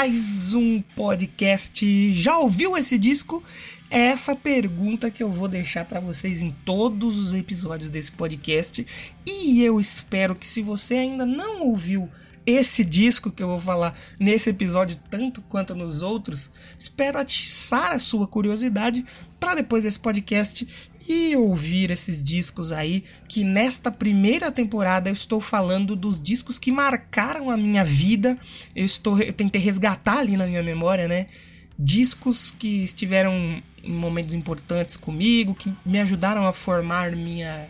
Mais um podcast. Já ouviu esse disco? É essa pergunta que eu vou deixar para vocês em todos os episódios desse podcast. E eu espero que se você ainda não ouviu esse disco que eu vou falar nesse episódio, tanto quanto nos outros, espero atiçar a sua curiosidade para depois desse podcast e ouvir esses discos aí, que nesta primeira temporada eu estou falando dos discos que marcaram a minha vida. Eu estou eu tentei resgatar ali na minha memória, né? Discos que estiveram em momentos importantes comigo, que me ajudaram a formar minha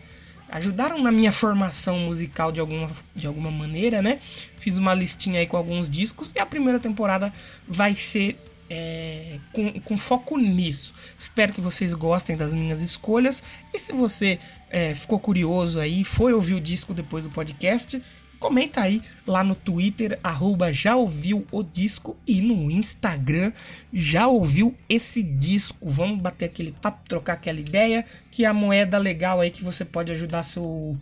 ajudaram na minha formação musical de alguma, de alguma maneira, né? Fiz uma listinha aí com alguns discos e a primeira temporada vai ser é, com, com, foco nisso. Espero que vocês gostem das minhas escolhas e se você é, ficou curioso aí, foi ouvir o disco depois do podcast, comenta aí lá no Twitter, arroba já ouviu o disco e no Instagram já ouviu esse disco. Vamos bater aquele papo, trocar aquela ideia, que é a moeda legal aí que você pode ajudar seu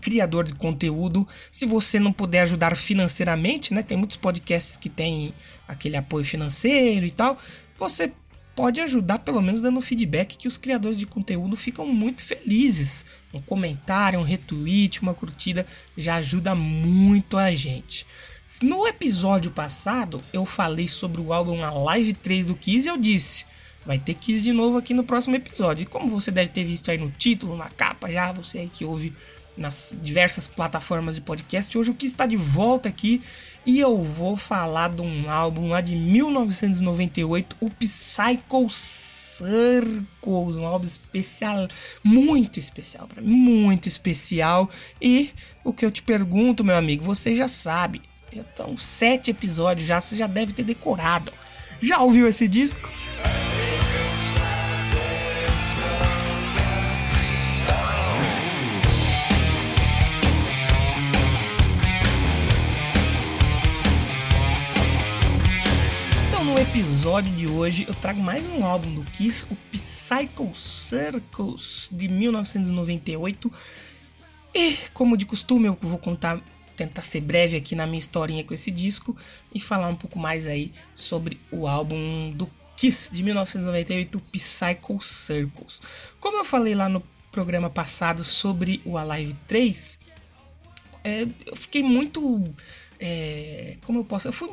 criador de conteúdo. Se você não puder ajudar financeiramente, né? Tem muitos podcasts que tem aquele apoio financeiro e tal. Você pode ajudar pelo menos dando feedback que os criadores de conteúdo ficam muito felizes. Um comentário, um retweet, uma curtida já ajuda muito a gente. No episódio passado, eu falei sobre o álbum A Live 3 do Kiss e eu disse: vai ter Kiss de novo aqui no próximo episódio. E como você deve ter visto aí no título, na capa já, você aí que ouve nas diversas plataformas de podcast, hoje o Kiss está de volta aqui e eu vou falar de um álbum lá de 1998, o Psycho Circles, um álbum especial, muito especial para mim, muito especial. E o que eu te pergunto, meu amigo, você já sabe, já estão sete episódios já, você já deve ter decorado. Já ouviu esse disco? Episódio de hoje eu trago mais um álbum do Kiss, o Psycho Circles de 1998. E, como de costume, eu vou contar, tentar ser breve aqui na minha historinha com esse disco e falar um pouco mais aí sobre o álbum do Kiss de 1998, Psycho Circles. Como eu falei lá no programa passado sobre o Alive 3, é, eu fiquei muito. É, como eu posso. Eu fui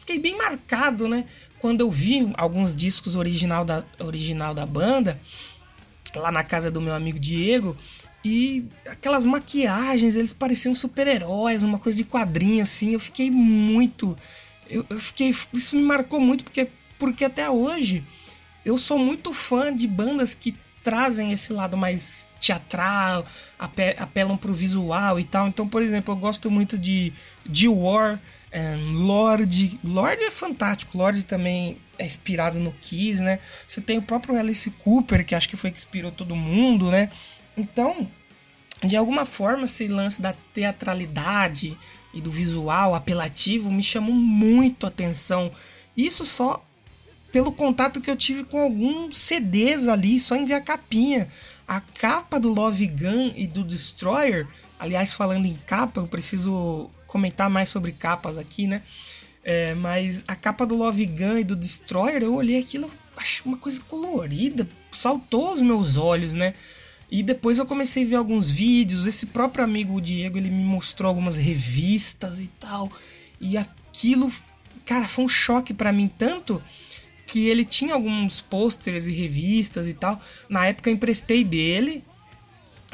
fiquei bem marcado, né? Quando eu vi alguns discos original da, original da banda, lá na casa do meu amigo Diego, e aquelas maquiagens, eles pareciam super-heróis, uma coisa de quadrinho assim. Eu fiquei muito. Eu, eu, fiquei. Isso me marcou muito, porque, porque até hoje eu sou muito fã de bandas que trazem esse lado mais teatral, apelam pro visual e tal. Então, por exemplo, eu gosto muito de, de War Um, Lorde. Lorde é fantástico. Lorde também é inspirado no Kiss, né? Você tem o próprio Alice Cooper, que acho que foi que inspirou todo mundo, né? Então, de alguma forma, esse lance da teatralidade e do visual apelativo me chamou muito a atenção. Isso só pelo contato que eu tive com alguns CDs ali, só em ver a capinha. A capa do Love Gun e do Destroyer, aliás, falando em capa, eu preciso comentar mais sobre capas aqui, né? É, mas a capa do Love Gun e do Destroyer, eu olhei aquilo, achei uma coisa colorida, saltou os meus olhos, né? E depois eu comecei a ver alguns vídeos, esse próprio amigo o Diego, ele me mostrou algumas revistas e tal. E aquilo, cara, foi um choque para mim tanto que ele tinha alguns posters e revistas e tal. Na época eu emprestei dele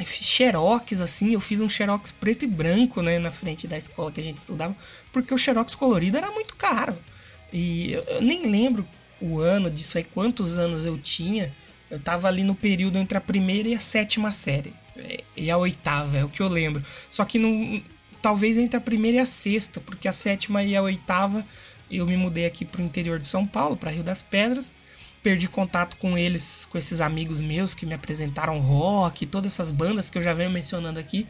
xerox, assim, eu fiz um xerox preto e branco, né, na frente da escola que a gente estudava, porque o xerox colorido era muito caro. E eu, eu nem lembro o ano disso aí, quantos anos eu tinha. Eu tava ali no período entre a primeira e a sétima série. É, e a oitava, é o que eu lembro. Só que não, talvez entre a primeira e a sexta, porque a sétima e a oitava eu me mudei aqui pro interior de São Paulo, para Rio das Pedras perdi contato com eles, com esses amigos meus que me apresentaram rock, todas essas bandas que eu já venho mencionando aqui.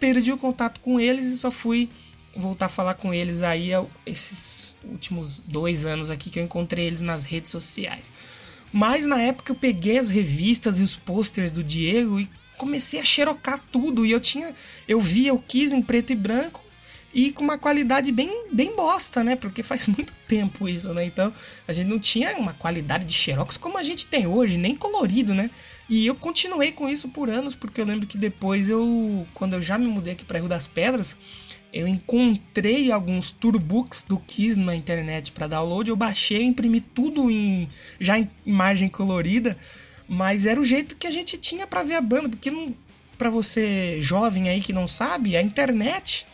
Perdi o contato com eles e só fui voltar a falar com eles aí esses últimos dois anos aqui que eu encontrei eles nas redes sociais. Mas na época eu peguei as revistas e os posters do Diego e comecei a xerocar tudo. E eu tinha. Eu via o Kiss em preto e branco e com uma qualidade bem, bem bosta, né? Porque faz muito tempo isso, né? Então a gente não tinha uma qualidade de xerox como a gente tem hoje, nem colorido, né? E eu continuei com isso por anos, porque eu lembro que depois eu, quando eu já me mudei aqui para Rio das Pedras, eu encontrei alguns tourbooks do Kiss na internet para download, eu baixei, imprimi tudo em já em imagem colorida, mas era o jeito que a gente tinha para ver a banda, porque não para você jovem aí que não sabe, a internet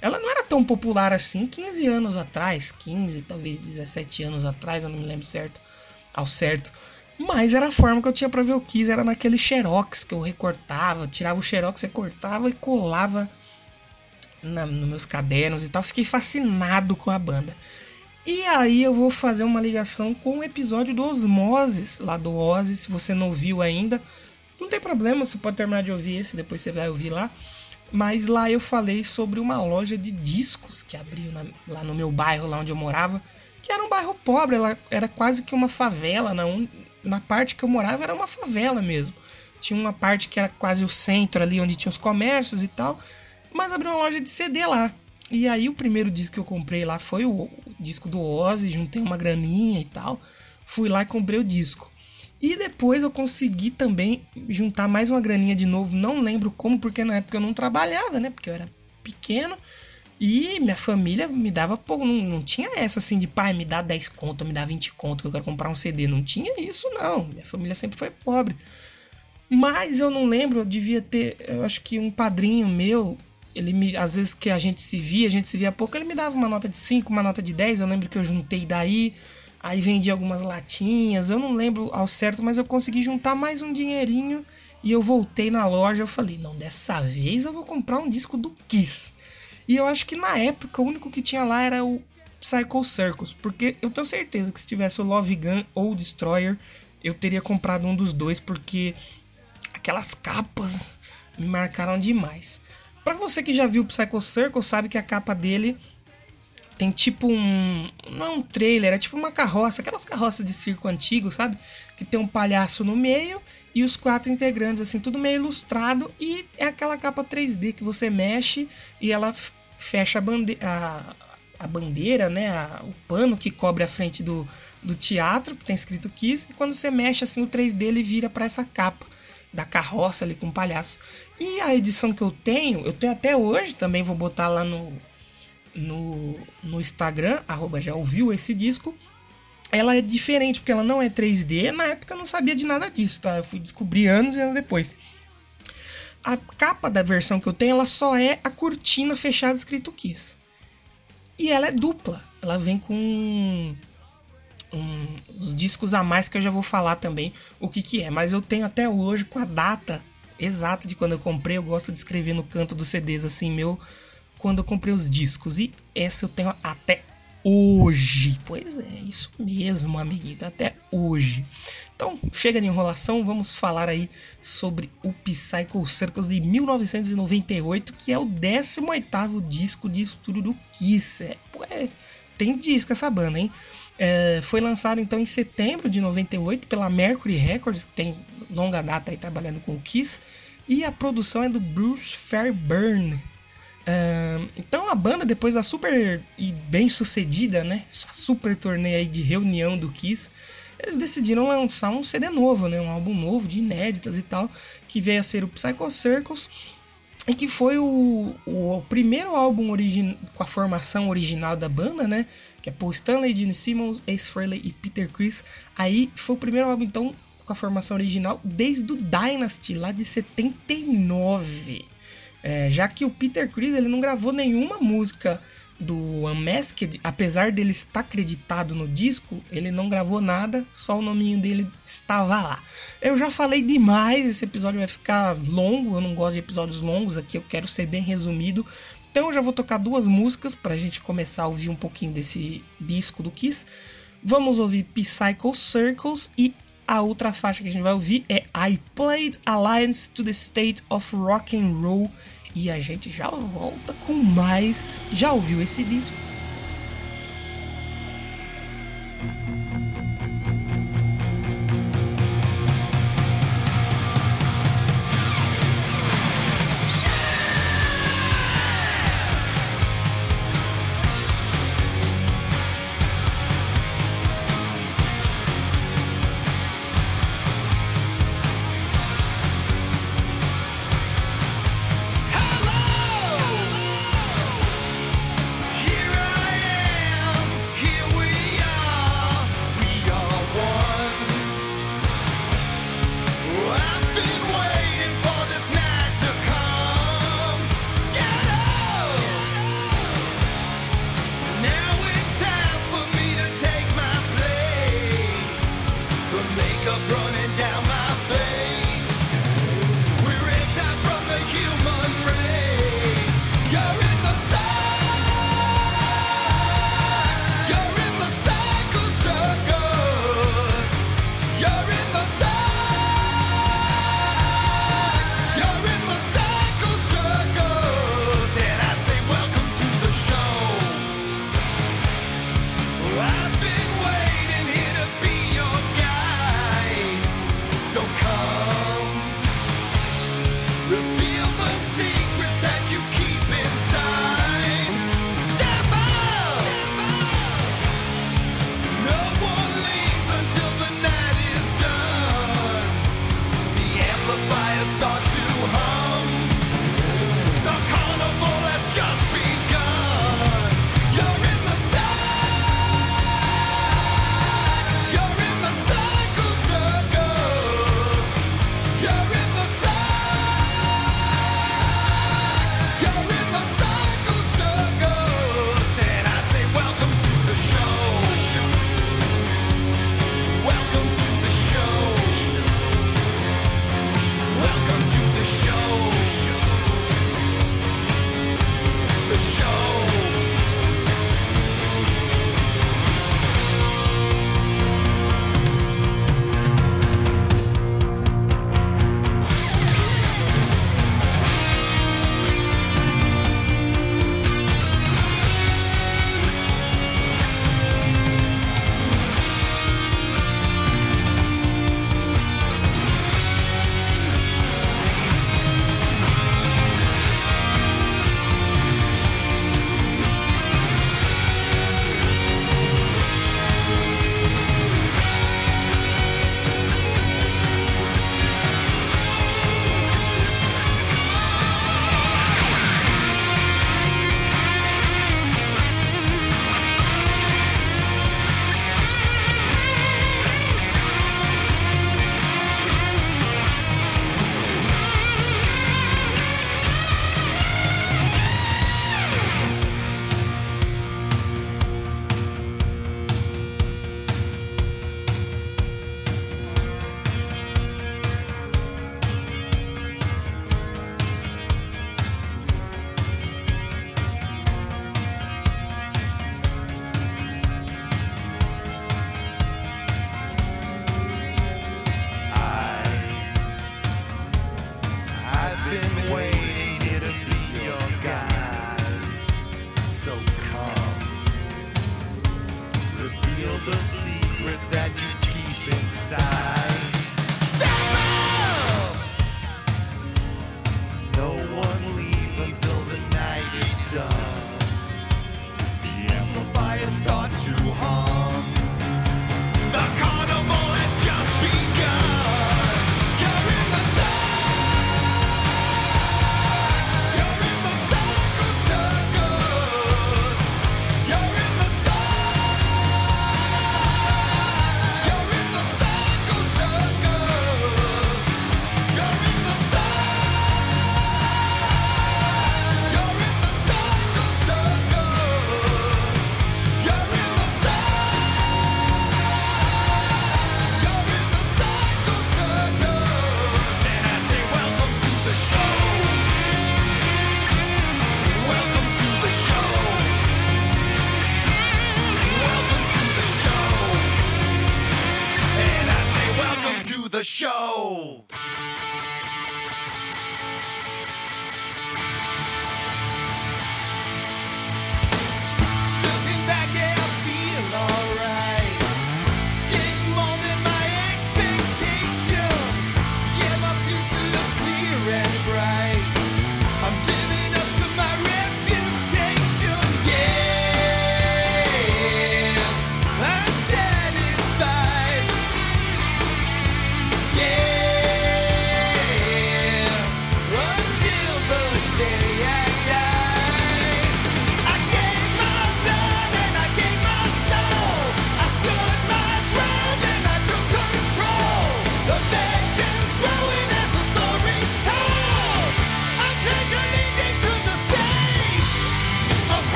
ela não era tão popular assim 15 anos atrás, 15, talvez 17 anos atrás, eu não me lembro certo, ao certo. Mas era a forma que eu tinha para ver o Kiss, era naquele xerox que eu recortava, tirava o xerox, recortava e colava na, nos meus cadernos e tal. Fiquei fascinado com a banda. E aí eu vou fazer uma ligação com o episódio do Osmoses, lá do Ozzy, se você não viu ainda. Não tem problema, você pode terminar de ouvir esse, depois você vai ouvir lá. Mas lá eu falei sobre uma loja de discos que abriu na, lá no meu bairro, lá onde eu morava, que era um bairro pobre, ela era quase que uma favela. Na, um, na parte que eu morava era uma favela mesmo. Tinha uma parte que era quase o centro ali, onde tinha os comércios e tal. Mas abriu uma loja de CD lá. E aí o primeiro disco que eu comprei lá foi o, o disco do Ozzy, juntei uma graninha e tal. Fui lá e comprei o disco. E depois eu consegui também juntar mais uma graninha de novo. Não lembro como, porque na época eu não trabalhava, né? Porque eu era pequeno. E minha família me dava pouco. Não, não tinha essa assim de pai, me dá 10 conto, me dá 20 conto que eu quero comprar um CD. Não tinha isso, não. Minha família sempre foi pobre. Mas eu não lembro, eu devia ter. Eu acho que um padrinho meu ele me, às vezes que a gente se via, a gente se via pouco, ele me dava uma nota de 5, uma nota de 10. Eu lembro que eu juntei daí, aí vendi algumas latinhas. Eu não lembro ao certo, mas eu consegui juntar mais um dinheirinho e eu voltei na loja. Eu falei: não, dessa vez eu vou comprar um disco do Kiss. E eu acho que na época o único que tinha lá era o Psycho Circus, porque eu tenho certeza que se tivesse o Love Gun ou o Destroyer, eu teria comprado um dos dois, porque aquelas capas me marcaram demais. Para você que já viu o Psycho Circle, sabe que a capa dele tem tipo um. Não é um trailer, é tipo uma carroça, aquelas carroças de circo antigo, sabe? Que tem um palhaço no meio e os quatro integrantes, assim, tudo meio ilustrado. E é aquela capa 3D que você mexe e ela fecha a, bande a, a bandeira, né? A, o pano que cobre a frente do, do teatro, que tem escrito Kiss. E quando você mexe assim, o 3D ele vira para essa capa da carroça ali com o palhaço. E a edição que eu tenho, eu tenho até hoje, também vou botar lá no, no, no Instagram, arroba já ouviu esse disco. Ela é diferente, porque ela não é 3D. Na época eu não sabia de nada disso, tá? Eu fui descobrir anos e anos depois. A capa da versão que eu tenho, ela só é a cortina fechada escrito Kiss. E ela é dupla. Ela vem com um, os discos a mais que eu já vou falar também o que que é. Mas eu tenho até hoje com a data exata de quando eu comprei. Eu gosto de escrever no canto dos CDs assim, meu, quando eu comprei os discos. E essa eu tenho até hoje. Pois é, isso mesmo, amiguinhos, até hoje. Então, chega de enrolação, vamos falar aí sobre o Psycho Circus de 1998, que é o 18º disco de estúdio do Kiss. É, é, tem disco essa banda, hein? É, foi lançado então em setembro de 98 pela Mercury Records, que tem longa data aí trabalhando com o Kiss, e a produção é do Bruce Fairburn. Então a banda, depois da super e bem sucedida, né, super turnê aí de reunião do Kiss, eles decidiram lançar um CD novo, né, um álbum novo de inéditas e tal, que veio a ser o Psycho Circles, e que foi o, o, primeiro álbum com a formação original da banda, né? que é Paul Stanley, Gene Simmons, Ace Frehley e Peter Criss. Aí foi o primeiro álbum, então, com a formação original desde o Dynasty, lá de 79. É, já que o Peter Criss ele não gravou nenhuma música do Unmasked, apesar dele estar acreditado no disco, ele não gravou nada, só o nominho dele estava lá. Eu já falei demais, esse episódio vai ficar longo, eu não gosto de episódios longos aqui, eu quero ser bem resumido. Então eu já vou tocar duas músicas para a gente começar a ouvir um pouquinho desse disco do Kiss. Vamos ouvir Psycho Circles e a outra faixa que a gente vai ouvir é I Played Alliance to the State of Rock and Roll e a gente já volta com mais. Já ouviu esse disco?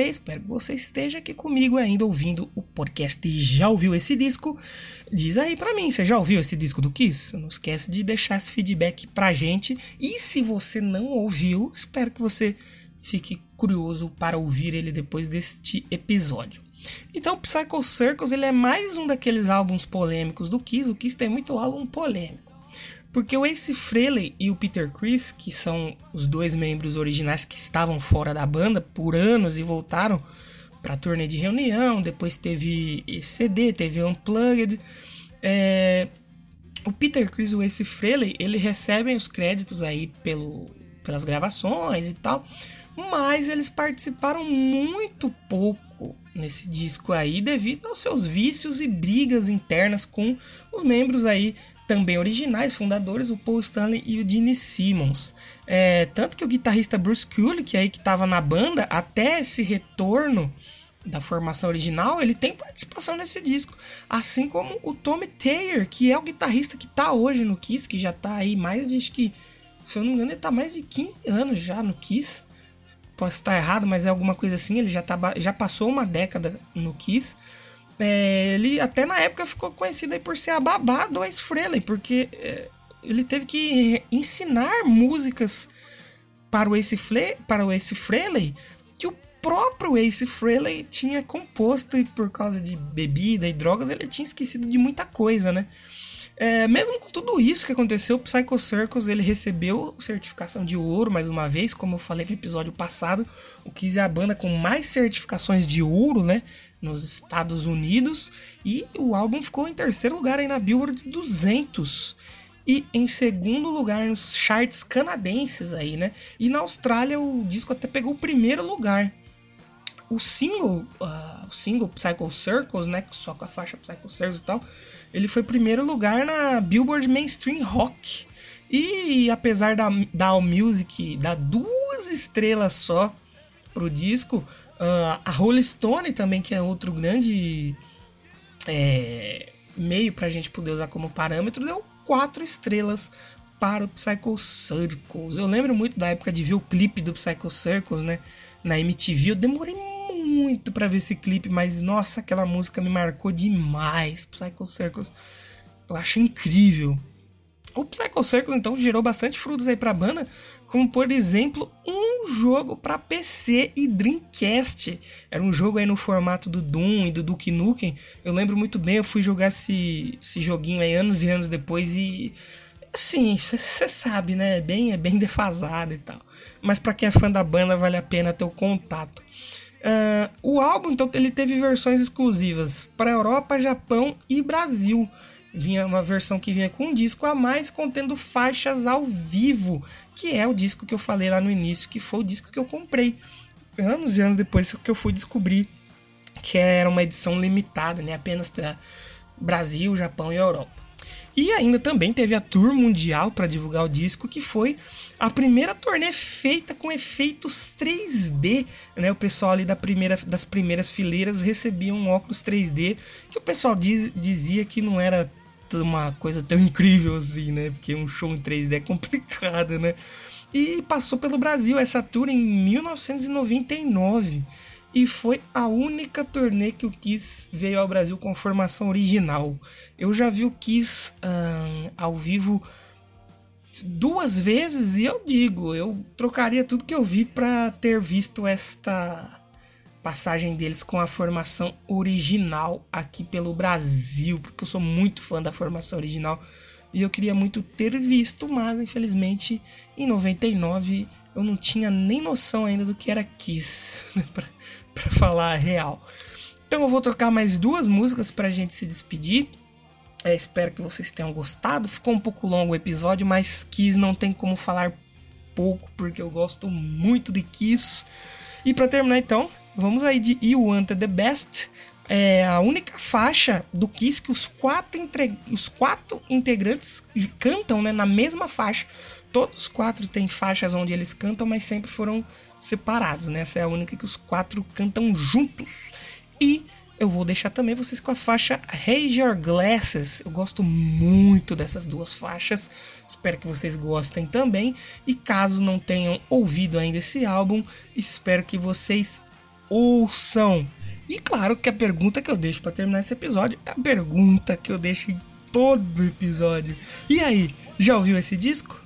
Voltei. Espero que você esteja aqui comigo ainda ouvindo o podcast. Já ouviu esse disco? Diz aí pra mim, você já ouviu esse disco do Kiss? Não esquece de deixar esse feedback pra gente. E se você não ouviu, espero que você fique curioso para ouvir ele depois deste episódio. Então, Psycho Circus ele é mais um daqueles álbuns polêmicos do Kiss. O Kiss tem muito álbum polêmico. Porque o Ace Frehley e o Peter Chris, que são os dois membros originais que estavam fora da banda por anos e voltaram para turnê de reunião, depois teve CD, teve Unplugged. É... O Peter Chris e o Ace Frehley, ele recebem os créditos aí pelo, pelas gravações e tal, mas eles participaram muito pouco nesse disco aí devido aos seus vícios e brigas internas com os membros aí também originais, fundadores, o Paul Stanley e o Gene Simmons. É, tanto que o guitarrista Bruce Kulick, aí que estava na banda, até esse retorno da formação original, ele tem participação nesse disco. Assim como o Tommy Taylor, que é o guitarrista que tá hoje no Kiss, que já tá aí mais de, acho que, se eu não me engano, ele tá mais de 15 anos já no Kiss. Posso estar errado, mas é alguma coisa assim, ele já, tá, já passou uma década no Kiss. É, ele até na época ficou conhecido aí por ser a babá do Ace Frehley, porque é, ele teve que ensinar músicas para o Ace, Fle para o Ace Frehley que o próprio Ace Frehley tinha composto e por causa de bebida e drogas ele tinha esquecido de muita coisa, né? É, mesmo com tudo isso que aconteceu, o Psycho Circus ele recebeu certificação de ouro mais uma vez, como eu falei no episódio passado. O Kiss é a banda com mais certificações de ouro, né, nos Estados Unidos, e o álbum ficou em terceiro lugar aí na Billboard 200 e em segundo lugar nos charts canadenses aí, né? E na Austrália o disco até pegou o primeiro lugar. O single, uh, o single Psycho Circles, né, só com a faixa Psycho Circles e tal, ele foi primeiro lugar na Billboard Mainstream Rock. E apesar da, da AllMusic dar duas estrelas só pro disco, uh, a Rolling Stone também, que é outro grande é, meio pra gente poder usar como parâmetro, deu quatro estrelas para o Psycho Circles. Eu lembro muito da época de ver o clipe do Psycho Circles, né? Na MTV. Eu demorei muito para ver esse clipe, mas nossa, aquela música me marcou demais. Psycho Circles, eu acho incrível. O Psycho Circle então gerou bastante frutos aí pra banda, como por exemplo, um jogo para PC e Dreamcast. Era um jogo aí no formato do Doom e do Duke Nukem. Eu lembro muito bem, eu fui jogar esse, esse joguinho aí anos e anos depois e assim, você sabe, né? É bem, é bem defasado e tal. Mas para quem é fã da banda, vale a pena ter o contato. Uh, o álbum, então, ele teve versões exclusivas para Europa, Japão e Brasil. Vinha uma versão que vinha com um disco a mais, contendo faixas ao vivo, que é o disco que eu falei lá no início, que foi o disco que eu comprei. Anos e anos depois que eu fui descobrir que era uma edição limitada, né? Apenas para Brasil, Japão e Europa. E ainda também teve a tour mundial para divulgar o disco, que foi a primeira turnê feita com efeitos 3D, né? O pessoal ali da primeira, das primeiras fileiras recebia um óculos 3D, que o pessoal diz, dizia que não era uma coisa tão incrível assim, né? Porque um show em 3D é complicado, né? E passou pelo Brasil essa tour em 1999 e foi a única turnê que o Kiss veio ao Brasil com formação original. Eu já vi o Kiss um, ao vivo duas vezes e eu digo, eu trocaria tudo que eu vi para ter visto esta passagem deles com a formação original aqui pelo Brasil, porque eu sou muito fã da formação original e eu queria muito ter visto, mas infelizmente em 99 eu não tinha nem noção ainda do que era Kiss, né, para falar a real. Então eu vou tocar mais duas músicas pra gente se despedir. É, espero que vocês tenham gostado. Ficou um pouco longo o episódio, mas Kiss não tem como falar pouco, porque eu gosto muito de Kiss. E para terminar então, vamos aí de You Want the Best. É a única faixa do Kiss que os quatro, entre... os quatro integrantes cantam né, na mesma faixa. Todos os quatro têm faixas onde eles cantam, mas sempre foram separados. Né? Essa é a única que os quatro cantam juntos. E eu vou deixar também vocês com a faixa Raise Your Glasses. Eu gosto muito dessas duas faixas. Espero que vocês gostem também. E caso não tenham ouvido ainda esse álbum, espero que vocês ouçam. E claro que a pergunta que eu deixo para terminar esse episódio é a pergunta que eu deixo em todo episódio. E aí, já ouviu esse disco?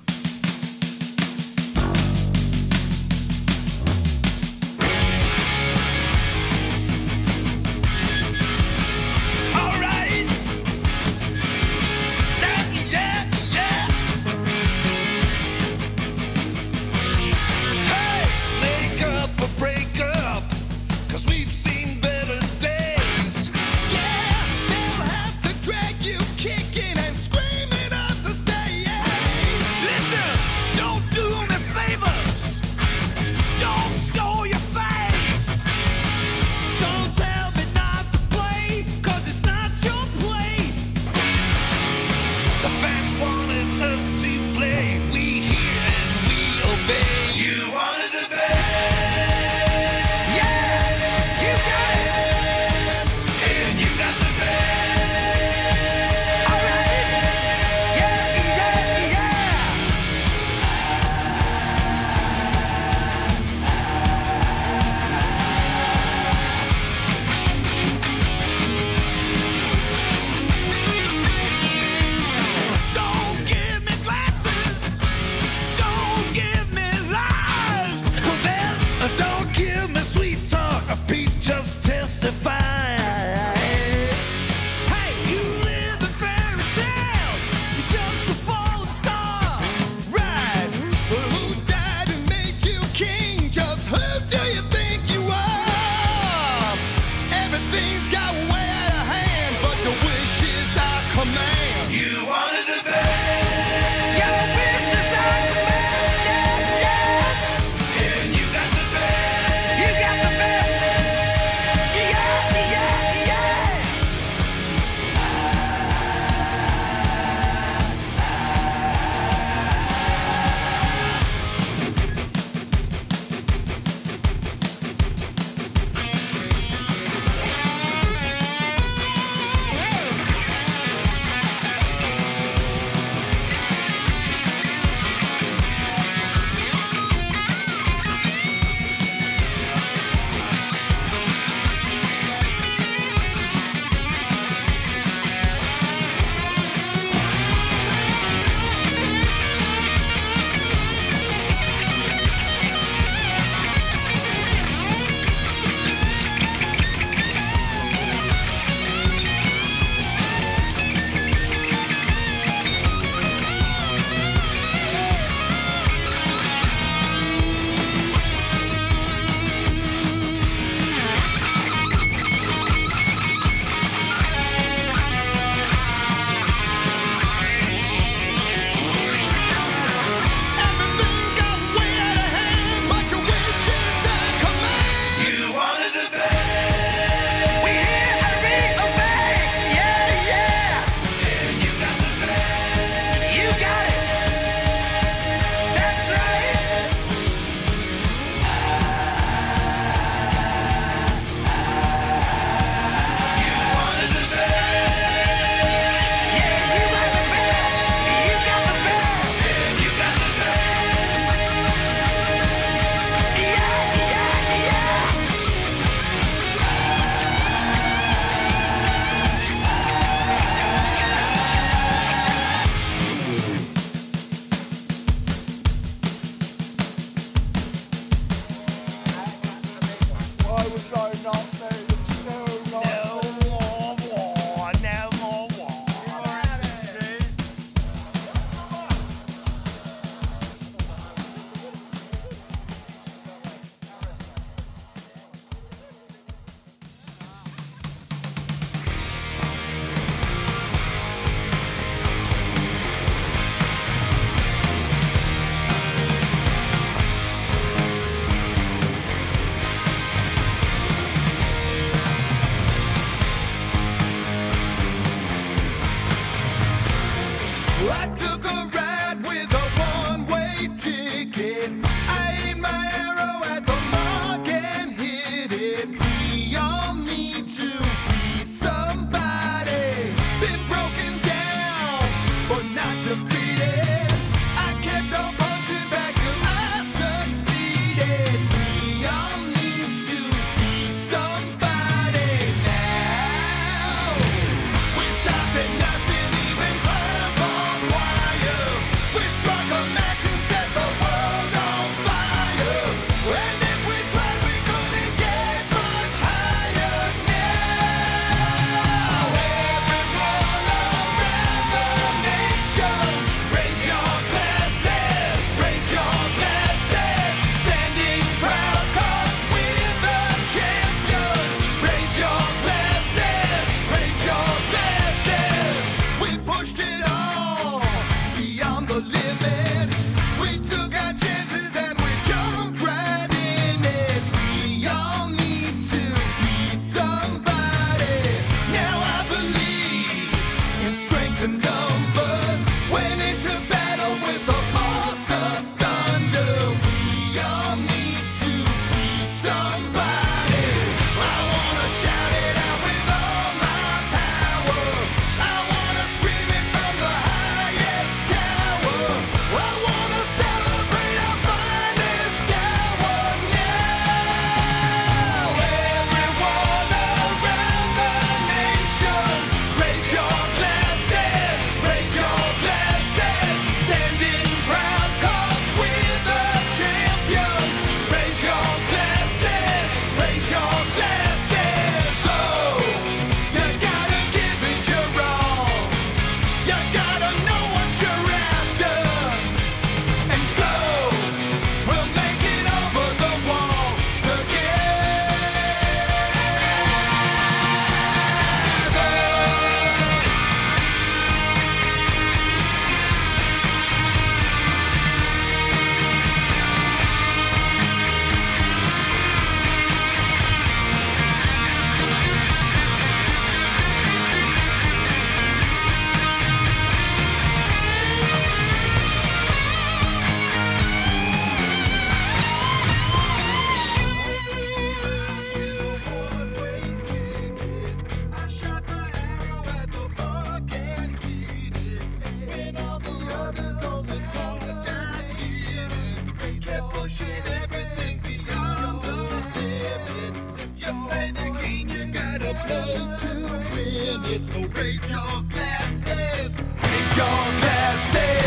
I do. to win it, so raise your glasses, raise your glasses.